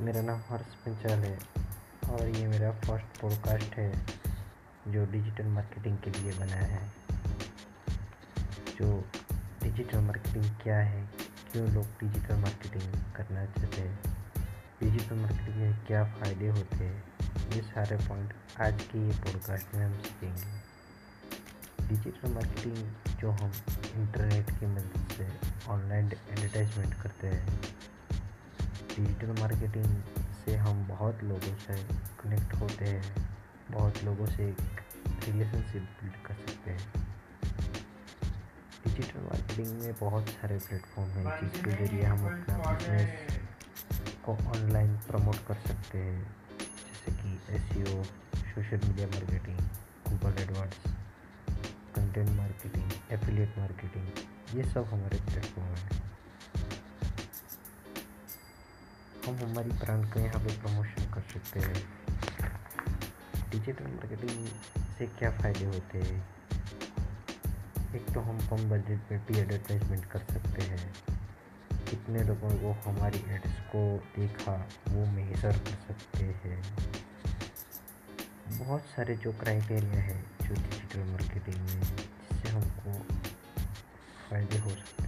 मेरा नाम हर्ष पंचाल है और ये मेरा फ़र्स्ट पॉडकास्ट है जो डिजिटल मार्केटिंग के लिए बना है। जो डिजिटल मार्केटिंग क्या है? क्यों लोग डिजिटल मार्केटिंग करना चाहते हैं? डिजिटल मार्केटिंग के क्या फ़ायदे होते हैं? ये सारे पॉइंट आज के ये पॉडकास्ट में हम सीखेंगे। डिजिटल मार्केटिंग जो हम इंटरनेट की मदद से ऑनलाइन एडवर्टाइजमेंट करते हैं डिजिटल मार्केटिंग से हम बहुत लोगों से कनेक्ट होते हैं। बहुत लोगों से रिलेशनशिप बिल्ड कर सकते हैं। डिजिटल मार्केटिंग में बहुत सारे प्लेटफॉर्म हैं जिसके ज़रिए हम अपना बिज़नेस को ऑनलाइन प्रमोट कर सकते हैं। जैसे कि SEO social media marketing Google AdWords content marketing affiliate marketing ये सब हमारे प्लेटफॉर्म हैं। हम हमारी ब्रांड का यहाँ पे प्रमोशन कर सकते हैं। डिजिटल मार्केटिंग से क्या फ़ायदे होते हैं? एक तो हम कम बजट में भी एडवर्टाइजमेंट कर सकते हैं। कितने लोगों को हमारी एड्स को देखा, वो मेजर कर सकते हैं। बहुत सारे जो क्राइटेरिया है जो डिजिटल मार्केटिंग में, जिससे हमको फ़ायदे हो सकते हैं।